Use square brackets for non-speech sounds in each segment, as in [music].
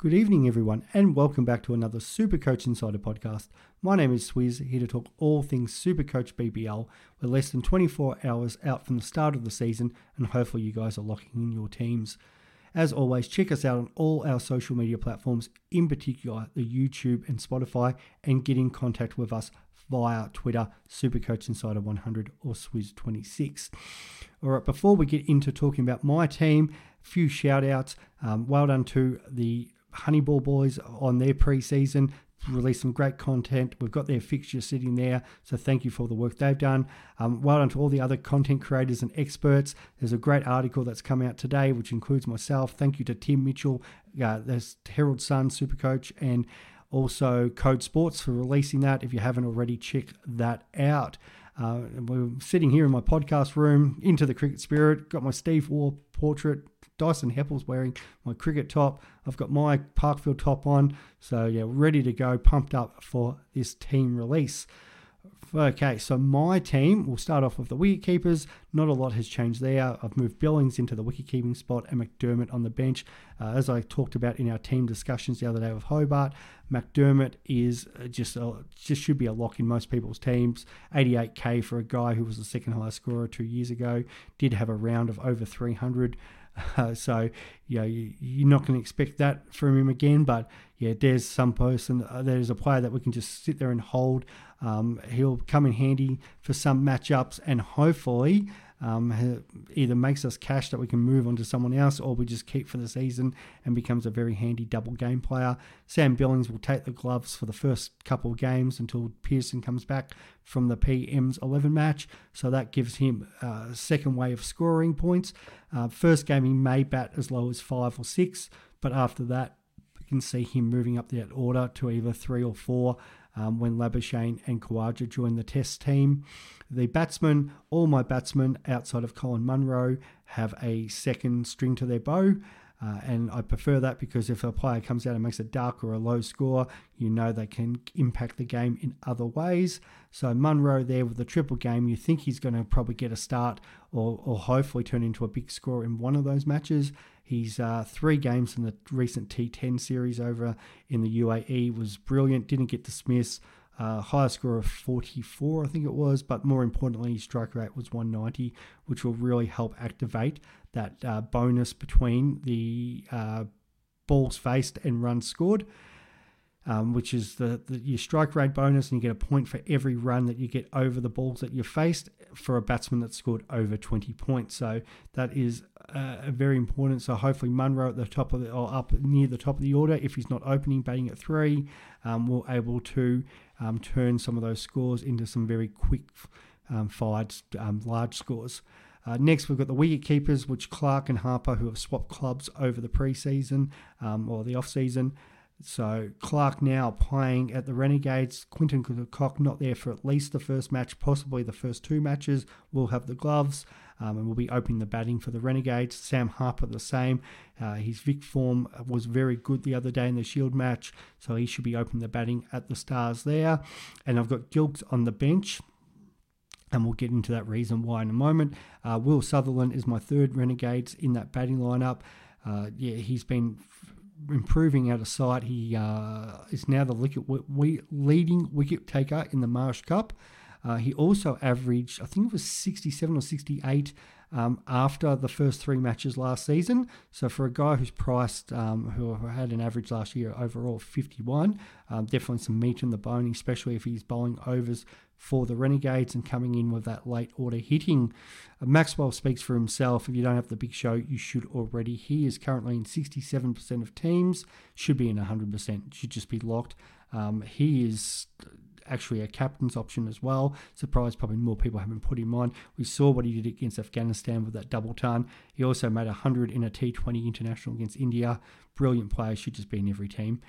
Good evening, everyone, and welcome back to another Super Coach Insider podcast. My name is Swiz, here to talk all things Super Coach BBL. We're less than 24 hours out from the start of the season, and hopefully, you guys are locking in your teams. As always, check us out on all our social media platforms, in particular the YouTube and Spotify, and get in contact with us via Twitter, Supercoach Insider 100 or Swizz26. All right, before we get into talking about my team, a few shout outs. Um, well done to the Honeyball boys on their preseason released some great content. We've got their fixture sitting there, so thank you for the work they've done. Um, well done to all the other content creators and experts. There's a great article that's come out today, which includes myself. Thank you to Tim Mitchell, uh, there's Herald Sun, Super Coach, and also Code Sports for releasing that. If you haven't already, check that out. Uh, we're sitting here in my podcast room, into the cricket spirit. Got my Steve Waugh portrait Dyson Heppell's wearing my cricket top. I've got my Parkfield top on. So, yeah, ready to go, pumped up for this team release. Okay, so my team, we'll start off with the wicket keepers. Not a lot has changed there. I've moved Billings into the wicket keeping spot and McDermott on the bench. Uh, as I talked about in our team discussions the other day with Hobart, McDermott is uh, just a, just should be a lock in most people's teams. 88k for a guy who was the second highest scorer two years ago. Did have a round of over 300. [laughs] Uh, so, you know, you, are not going to expect that from him again. But yeah, there's some person, uh, there's a player that we can just sit there and hold. Um, he'll come in handy for some matchups and hopefully um, either makes us cash that we can move on to someone else or we just keep for the season and becomes a very handy double game player. Sam Billings will take the gloves for the first couple of games until Pearson comes back from the PM's 11 match. So that gives him a second way of scoring points. Uh, first game, he may bat as low as five or six, but after that, we can see him moving up that order to either three or four um, when Labuschagne and Khawaja joined the test team. The batsmen, all my batsmen outside of Colin Munro, have a second string to their bow. Uh, and I prefer that because if a player comes out and makes a duck or a low score, you know they can impact the game in other ways. So Munro there with the triple game, you think he's going to probably get a start or, or hopefully turn into a big score in one of those matches. He's uh, three games in the recent T10 series over in the UAE was brilliant. Didn't get dismissed. Uh, highest score of 44, I think it was, but more importantly, strike rate was 190, which will really help activate that uh, bonus between the uh, balls faced and runs scored um, which is the, the, your strike rate bonus, and you get a point for every run that you get over the balls that you faced for a batsman that scored over 20 points. So that is uh, very important. So hopefully Munro at the top of the or up near the top of the order, if he's not opening, batting at three, um, will able to um, turn some of those scores into some very quick um, fired um, large scores. Uh, next, we've got the wicket keepers, which Clarke and Harper, who have swapped clubs over the preseason um, or the off season. So Clarke now playing at the Renegades. Quinton Cook not there for at least the first match, possibly the first two matches. We'll have the gloves um, and will be opening the batting for the Renegades. Sam Harper the same. Uh, his Vic form was very good the other day in the Shield match, so he should be opening the batting at the Stars there. And I've got Gilkes on the bench and we'll get into that reason why in a moment. Uh, Will Sutherland is my third Renegades in that batting lineup. Uh, yeah, he's been improving out of sight. He uh, is now the leading wicket taker in the Marsh Cup. Uh, he also averaged, I think it was 67 or 68 um, after the first three matches last season. So for a guy who's priced, um, who had an average last year overall 51, um, definitely some meat in the bone, especially if he's bowling overs for the Renegades and coming in with that late order hitting. Uh, Maxwell speaks for himself. If you don't have the big show, you should already. He is currently in 67% of teams, should be in 100%, should just be locked. Um, he is actually a captain's option as well. Surprised probably more people haven't put him on. We saw what he did against Afghanistan with that double ton. He also made 100 in a T20 international against India. Brilliant player, should just be in every team.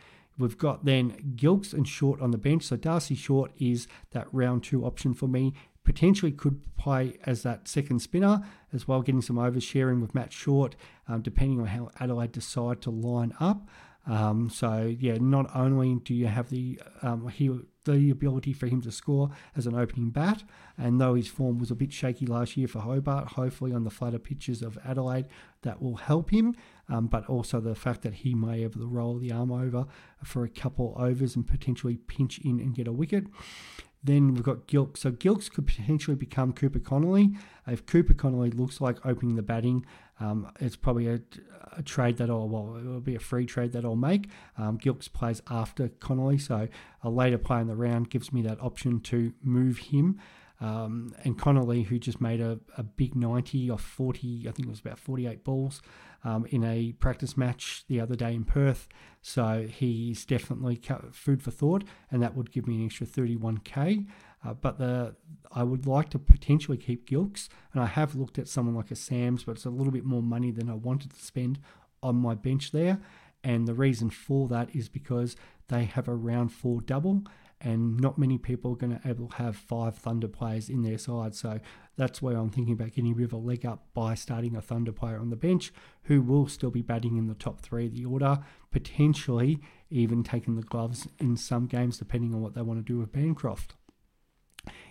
We've got then Gilkes and Short on the bench. So Darcy Short is that round two option for me. Potentially could play as that second spinner as well, getting some oversharing with Matt Short, um, depending on how Adelaide decide to line up. Um, so yeah, not only do you have the um, he, the ability for him to score as an opening bat, and though his form was a bit shaky last year for Hobart, hopefully on the flatter pitches of Adelaide that will help him. um, but also the fact that he may have the roll the arm over for a couple overs and potentially pinch in and get a wicket. Then we've got Gilkes. So Gilkes could potentially become Cooper Connolly. If Cooper Connolly looks like opening the batting, um, it's probably a, a, trade that I'll, well, it will be a free trade that I'll make. Um, Gilkes plays after Connolly, so a later play in the round gives me that option to move him. Um, and Connolly, who just made a, a big 90 off 40, I think it was about 48 balls um, in a practice match the other day in Perth. So he's definitely food for thought, and that would give me an extra 31k. Uh, but the I would like to potentially keep Gilkes, and I have looked at someone like a Sam's, but it's a little bit more money than I wanted to spend on my bench there. And the reason for that is because they have a round four double, and not many people are going to able to have five Thunder players in their side. So that's where I'm thinking about getting bit of a leg up by starting a Thunder player on the bench who will still be batting in the top three of the order, potentially even taking the gloves in some games, depending on what they want to do with Bancroft.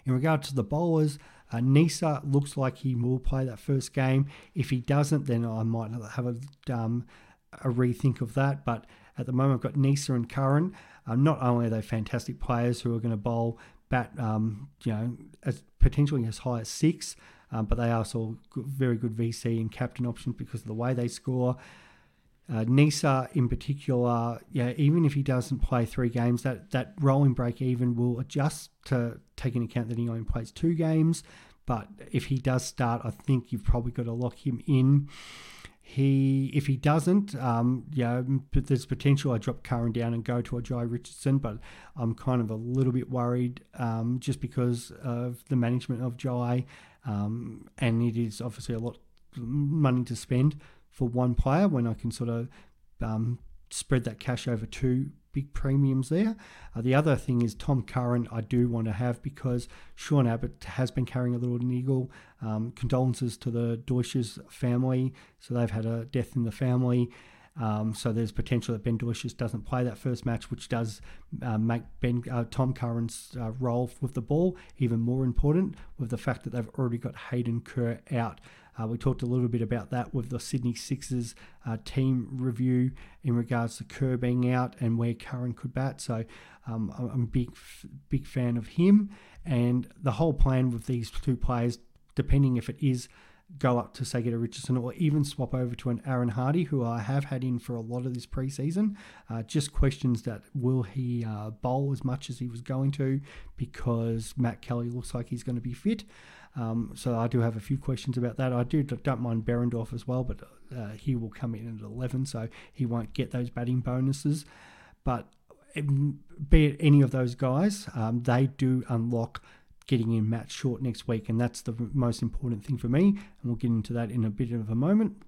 In regard to the bowlers, uh, Neser looks like he will play that first game. If he doesn't, then I might have a, um, a rethink of that. But at the moment, I've got Neser and Curran. Uh, not only are they fantastic players who are going to bowl bat, um, you know, as potentially as high as six, um, but they are also very good VC and captain options because of the way they score. Uh, Neser in particular, yeah, even if he doesn't play three games, that, that rolling break even will adjust to take into account that he only plays two games. But if he does start, I think you've probably got to lock him in. He, if he doesn't, um, yeah, there's potential I drop Curran down and go to a Jhye Richardson, but I'm kind of a little bit worried um, just because of the management of Jhye, um, and it is obviously a lot of money to spend for one player when I can sort of um, spread that cash over two big premiums there. Uh, the other thing is Tom Curran, I do want to have because Sean Abbott has been carrying a little niggle. Um, condolences to the Dwarshuis family. So they've had a death in the family. Um, so there's potential that Ben Dwarshuis doesn't play that first match, which does uh, make Ben uh, Tom Curran's uh, role with the ball even more important. With the fact that they've already got Hayden Kerr out, uh, we talked a little bit about that with the Sydney Sixers uh, team review in regards to Kerr being out and where Curran could bat. So um, I'm a big big fan of him, and the whole plan with these two players, depending if it is go up to say get Richardson or even swap over to an Aaron Hardy, who I have had in for a lot of this preseason. Uh, just questions that will he uh, bowl as much as he was going to because Matt Kelly looks like he's going to be fit. Um, so I do have a few questions about that. I do don't mind Behrendorff as well, but uh, he will come in at 11, so he won't get those batting bonuses. But be it any of those guys, um, they do unlock getting in Matt Short next week, and that's the most important thing for me. And we'll get into that in a bit of a moment.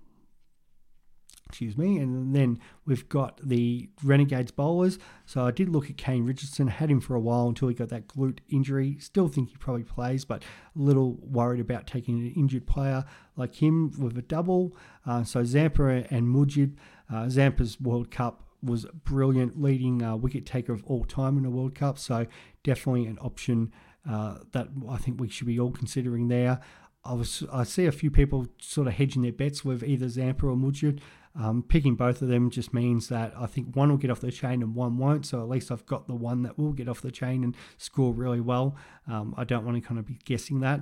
Excuse me, and then we've got the Renegades bowlers. So I did look at Kane Richardson, had him for a while until he got that glute injury. Still think he probably plays, but a little worried about taking an injured player like him with a double. Uh, so Zampa and Mujib, uh, Zampa's World Cup was brilliant, leading uh, wicket taker of all time in a World Cup. So definitely an option uh, that I think we should be all considering there. I was I see a few people sort of hedging their bets with either Zampa or Mujib. Um, picking both of them just means that I think one will get off the chain and one won't. So at least I've got the one that will get off the chain and score really well. Um, I don't want to kind of be guessing that.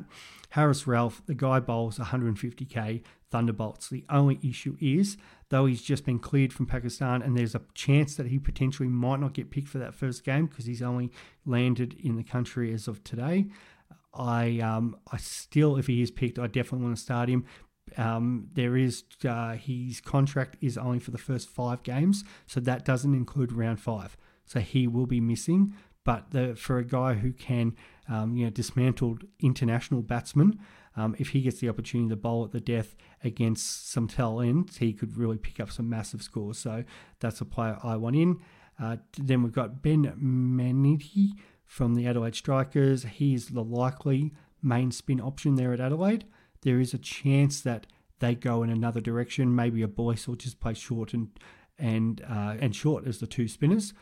Haris Rauf, the guy bowls 150k Thunderbolts. The only issue is, though he's just been cleared from Pakistan and there's a chance that he potentially might not get picked for that first game because he's only landed in the country as of today. I um, I still, if he is picked, I definitely want to start him um, there is uh, his contract is only for the first five games, so that doesn't include round five. So he will be missing. But the, for a guy who can, um, you know, dismantled international batsmen, um, if he gets the opportunity to bowl at the death against some tail ends, he could really pick up some massive scores. So that's a player I want in. Uh, then we've got Ben Manenti from the Adelaide Strikers. He's the likely main spin option there at Adelaide there is a chance that they go in another direction. Maybe a Boyce will just play short and and uh, and short as the two spinners.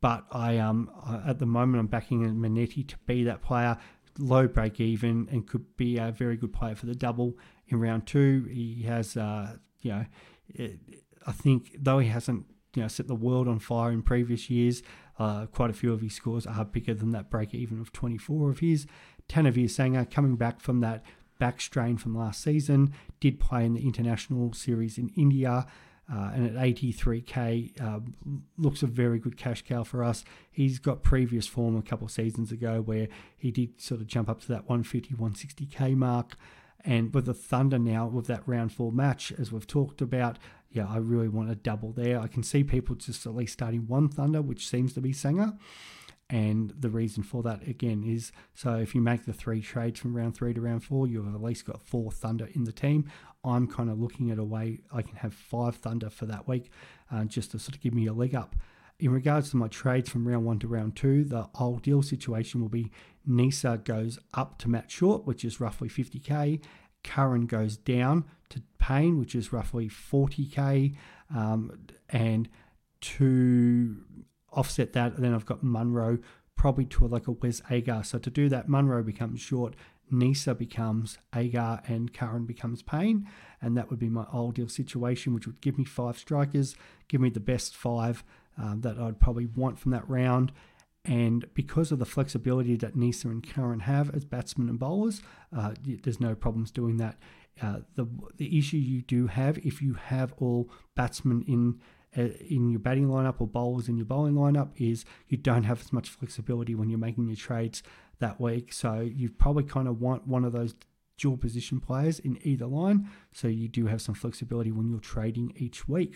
But I um at the moment I'm backing Manenti to be that player, low break even, and could be a very good player for the double in round two. He has uh you know. It, I think though he hasn't you know set the world on fire in previous years, uh, quite a few of his scores are bigger than that break even of 24 of his. Tanveer Sangha coming back from that back strain from last season, did play in the international series in India. Uh, and at 83k, uh, looks a very good cash cow for us. He's got previous form a couple of seasons ago where he did sort of jump up to that 150, 160k mark. And with the Thunder now, with that round four match, as we've talked about, yeah, I really want to double there. I can see people just at least starting one Thunder, which seems to be Sangha. And the reason for that, again, is so if you make the three trades from round three to round four, you've at least got four Thunder in the team. I'm kind of looking at a way I can have five Thunder for that week uh, just to sort of give me a leg up. In regards to my trades from round one to round two, the ideal situation will be Neser goes up to Matt Short, which is roughly 50k. Curran goes down to Payne, which is roughly 40k. Um, and to offset that, and then I've got Munro probably to a like a Wes Agar. So to do that, Munro becomes short, Neser becomes Agar, and Curran becomes Payne. And that would be my ideal situation, which would give me five strikers, give me the best five um, that I'd probably want from that round. And because of the flexibility that Neser and Curran have as batsmen and bowlers, uh, there's no problems doing that. Uh, the the issue you do have if you have all batsmen in in your batting lineup or bowlers in your bowling lineup is you don't have as much flexibility when you're making your trades that week. So you probably kind of want one of those dual position players in either line. So you do have some flexibility when you're trading each week.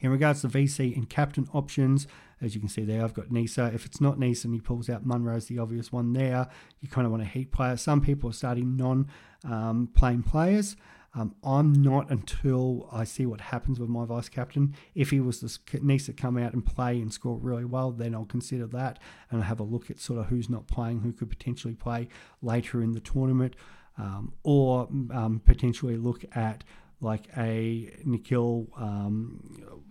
In regards to VC and captain options, as you can see there, I've got Neser. If it's not Neser and he pulls out Munro as the obvious one there, you kind of want a heat player. Some people are starting non um, playing players. Um, I'm not until I see what happens with my vice captain. If he was to needs to come out and play and score really well, then I'll consider that and have a look at sort of who's not playing, who could potentially play later in the tournament, um, or um, potentially look at like a Nikhil, um,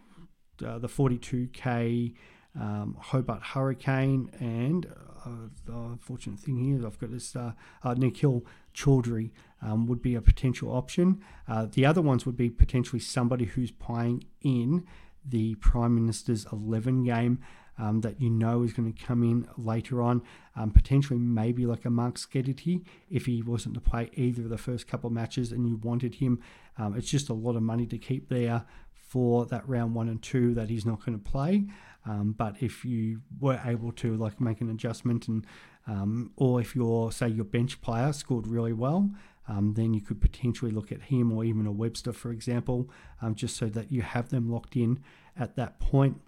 uh, the 42k um, Hobart Hurricane, and uh, the unfortunate thing here, I've got this uh, uh, Nikhil Chaudhary um, would be a potential option. Uh, the other ones would be potentially somebody who's playing in the Prime Minister's 11 game. Um, that you know is going to come in later on, um, potentially maybe like a Mark Steketee if he wasn't to play either of the first couple of matches and you wanted him. Um, it's just a lot of money to keep there for that round one and two that he's not going to play. Um, but if you were able to like make an adjustment and um, or if your say your bench player scored really well, um, then you could potentially look at him or even a Webster, for example, um, just so that you have them locked in at that point.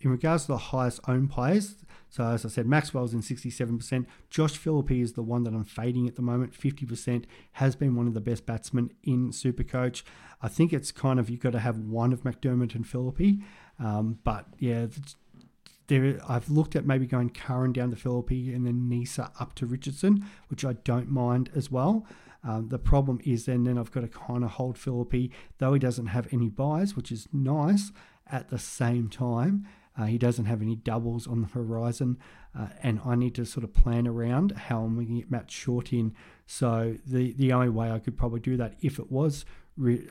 In regards to the highest owned players, so as I said, Maxwell's in 67%. Josh Philippe is the one that I'm fading at the moment, 50%. Has been one of the best batsmen in Supercoach. I think it's kind of you've got to have one of McDermott and Philippe. Um, but yeah, there I've looked at maybe going Curran down to Philippe and then Neser up to Richardson, which I don't mind as well. Um, the problem is then then I've got to kind of hold Philippe, though he doesn't have any buys, which is nice. At the same time, uh, he doesn't have any doubles on the horizon, uh, and I need to sort of plan around how I'm going to get Matt Short in. So the the only way I could probably do that if it was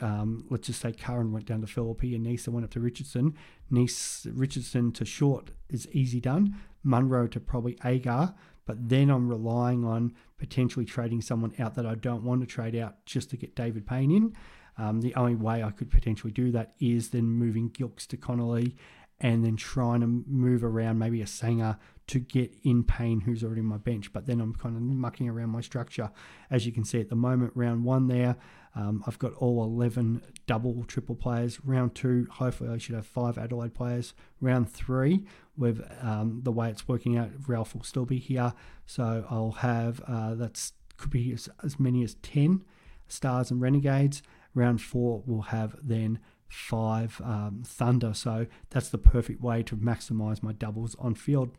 um, let's just say Curran went down to Philippe and Neser went up to Richardson. Nice Richardson to short is easy done. Munro to probably Agar, but then I'm relying on potentially trading someone out that I don't want to trade out just to get David Payne in. Um, the only way I could potentially do that is then moving Gilkes to Connolly and then trying to move around maybe a Sangha to get in Payne, who's already on my bench. But then I'm kind of mucking around my structure. As you can see at the moment, round one there, um, I've got all 11 double, triple players. Round two, hopefully I should have five Adelaide players. Round three, with um, the way it's working out, Rauf will still be here. So I'll have, uh, that's could be as, as many as 10 stars and renegades. Round four, we'll have then five um, Thunder. So that's the perfect way to maximize my doubles on field.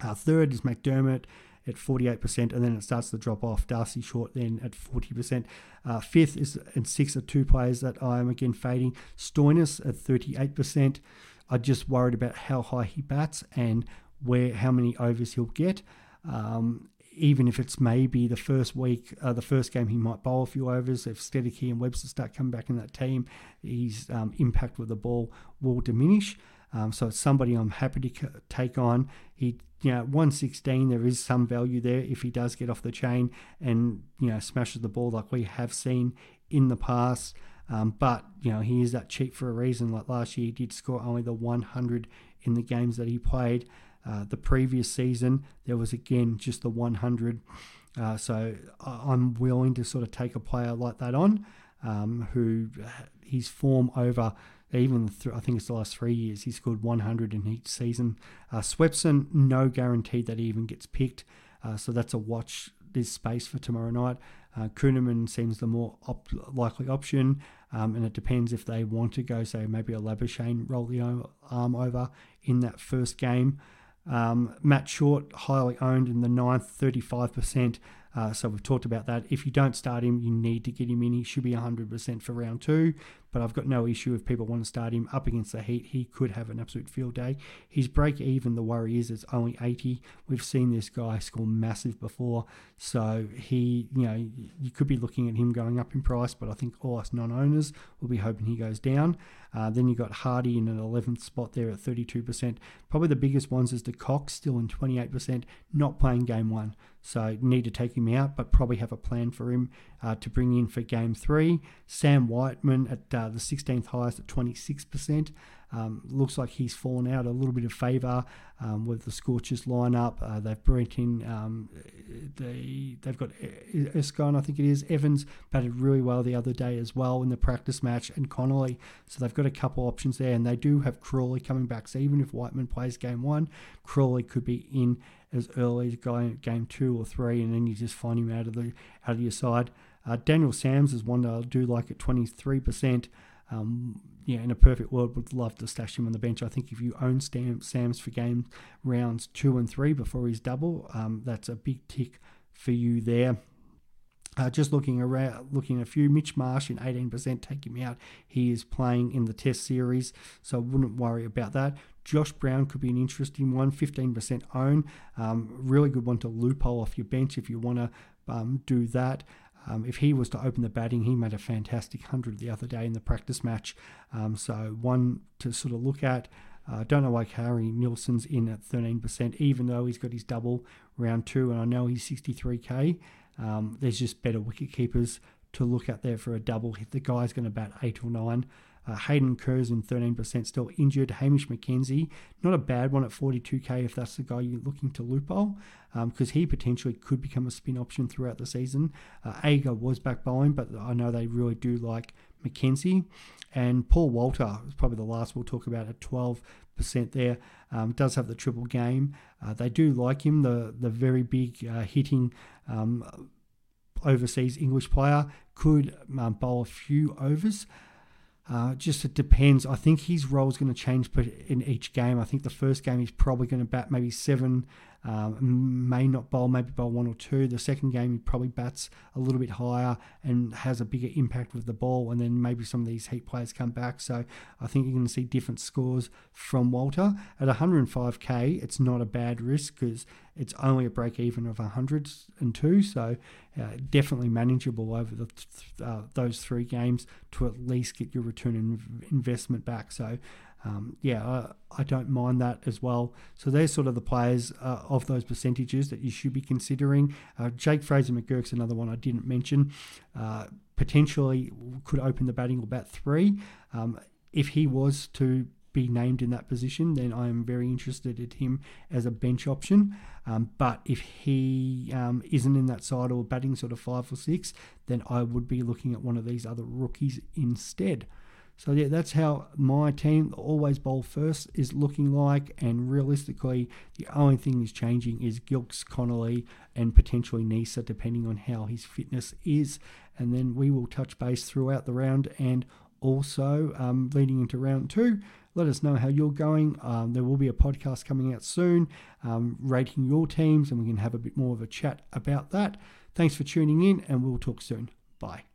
Uh, third is McDermott at 48%, and then it starts to drop off. Darcy Short then at 40%. Uh, fifth is and sixth are two players that I am again fading. Stoinis at 38%. I just worried about how high he bats and where how many overs he'll get. Um, even if it's maybe the first week, uh, the first game, he might bowl a few overs. If Steketee and Webster start coming back in that team, his um, impact with the ball will diminish. Um, so it's somebody I'm happy to take on. He, you know, 116, there is some value there if he does get off the chain and, you know, smashes the ball like we have seen in the past. Um, but, you know, he is that cheap for a reason. Like last year, he did score only the 100 in the games that he played. Uh, the previous season, there was again just the 100. Uh, so I'm willing to sort of take a player like that on, um, who his form over even th- I think it's the last three years, he scored 100 in each season. Uh, Swepson, no guarantee that he even gets picked, uh, so that's a watch this space for tomorrow night. Uh, Kuhnemann seems the more op- likely option, um, and it depends if they want to go, say, maybe a Labuschagne roll the arm over in that first game. Um, Matt Short, highly owned in the ninth, 35%. Uh, so we've talked about that. If you don't start him, you need to get him in. He should be 100% for round two, but I've got no issue if people want to start him up against the Heat. He could have an absolute field day. His break even, the worry is it's only 80. We've seen this guy score massive before, so he, you know, you could be looking at him going up in price, but I think all us non-owners will be hoping he goes down. Uh, then you've got Hardy in an 11th spot there at 32%. Probably the biggest ones is the Cox still in 28%, not playing game one. So need to take him out, but probably have a plan for him uh, to bring in for game three. Sam Whiteman at uh, the 16th highest at 26%. Um, looks like he's fallen out a little bit of favour um, with the Scorchers lineup. Uh, they've brought in um, the they've got Erskine, I think it is. Evans batted really well the other day as well in the practice match, and Connolly. So they've got a couple options there, and they do have Crawley coming back. So even if Whiteman plays game one, Crawley could be in as early as game two or three, and then you just find him out of the out of your side. Uh, Daniel Sams is one that I do like at 23%. Um, yeah, in a perfect world, would love to stash him on the bench. I think if you own Stam, Sams for game rounds two and three before his double, um, that's a big tick for you there. Uh, just looking around, looking a few. Mitch Marsh in 18%, take him out. He is playing in the Test series, so I wouldn't worry about that. Josh Brown could be an interesting one, 15% own. Um, really good one to loophole off your bench if you want to um, do that. Um, if he was to open the batting, he made a fantastic 100 the other day in the practice match. Um, so, one to sort of look at. I uh, don't know why Harry Nielsen's in at 13%, even though he's got his double round two, and I know he's 63k. Um, there's just better wicket keepers to look at there for a double. Hit. The guy's going to bat eight or nine. Uh, Hayden in 13% still injured. Hamish McKenzie, not a bad one at 42k if that's the guy you're looking to loophole, because um, he potentially could become a spin option throughout the season. Uh, Agar was back bowling, but I know they really do like McKenzie. And Paul Walter is probably the last we'll talk about at 12% there. Um, does have the triple game. Uh, they do like him, the, the very big uh, hitting. Um, overseas English player could um, bowl a few overs. Uh, just it depends. I think his role is going to change in each game. I think the first game he's probably going to bat maybe seven um, may not bowl, maybe bowl one or two. The second game, he probably bats a little bit higher and has a bigger impact with the ball. And then maybe some of these heat players come back. So I think you're going to see different scores from Walter. At 105k, it's not a bad risk because it's only a break even of 102. So uh, definitely manageable over the, uh, those three games to at least get your return in investment back. So um, yeah, I, I, don't mind that as well. So there's sort of the players uh, of those percentages that you should be considering. Uh, Jake Fraser McGurk's another one I didn't mention. Uh, potentially could open the batting or bat three. Um, if he was to be named in that position, then I am very interested in him as a bench option. Um, but if he um, isn't in that side or batting sort of five or six, then I would be looking at one of these other rookies instead. So yeah, that's how my team, always bowl first, is looking like. And realistically, the only thing that's changing is Gilkes, Connolly, and potentially Neser, depending on how his fitness is. And then we will touch base throughout the round and also um, leading into round two. Let us know how you're going. Um, there will be a podcast coming out soon um, rating your teams, and we can have a bit more of a chat about that. Thanks for tuning in, and we'll talk soon. Bye.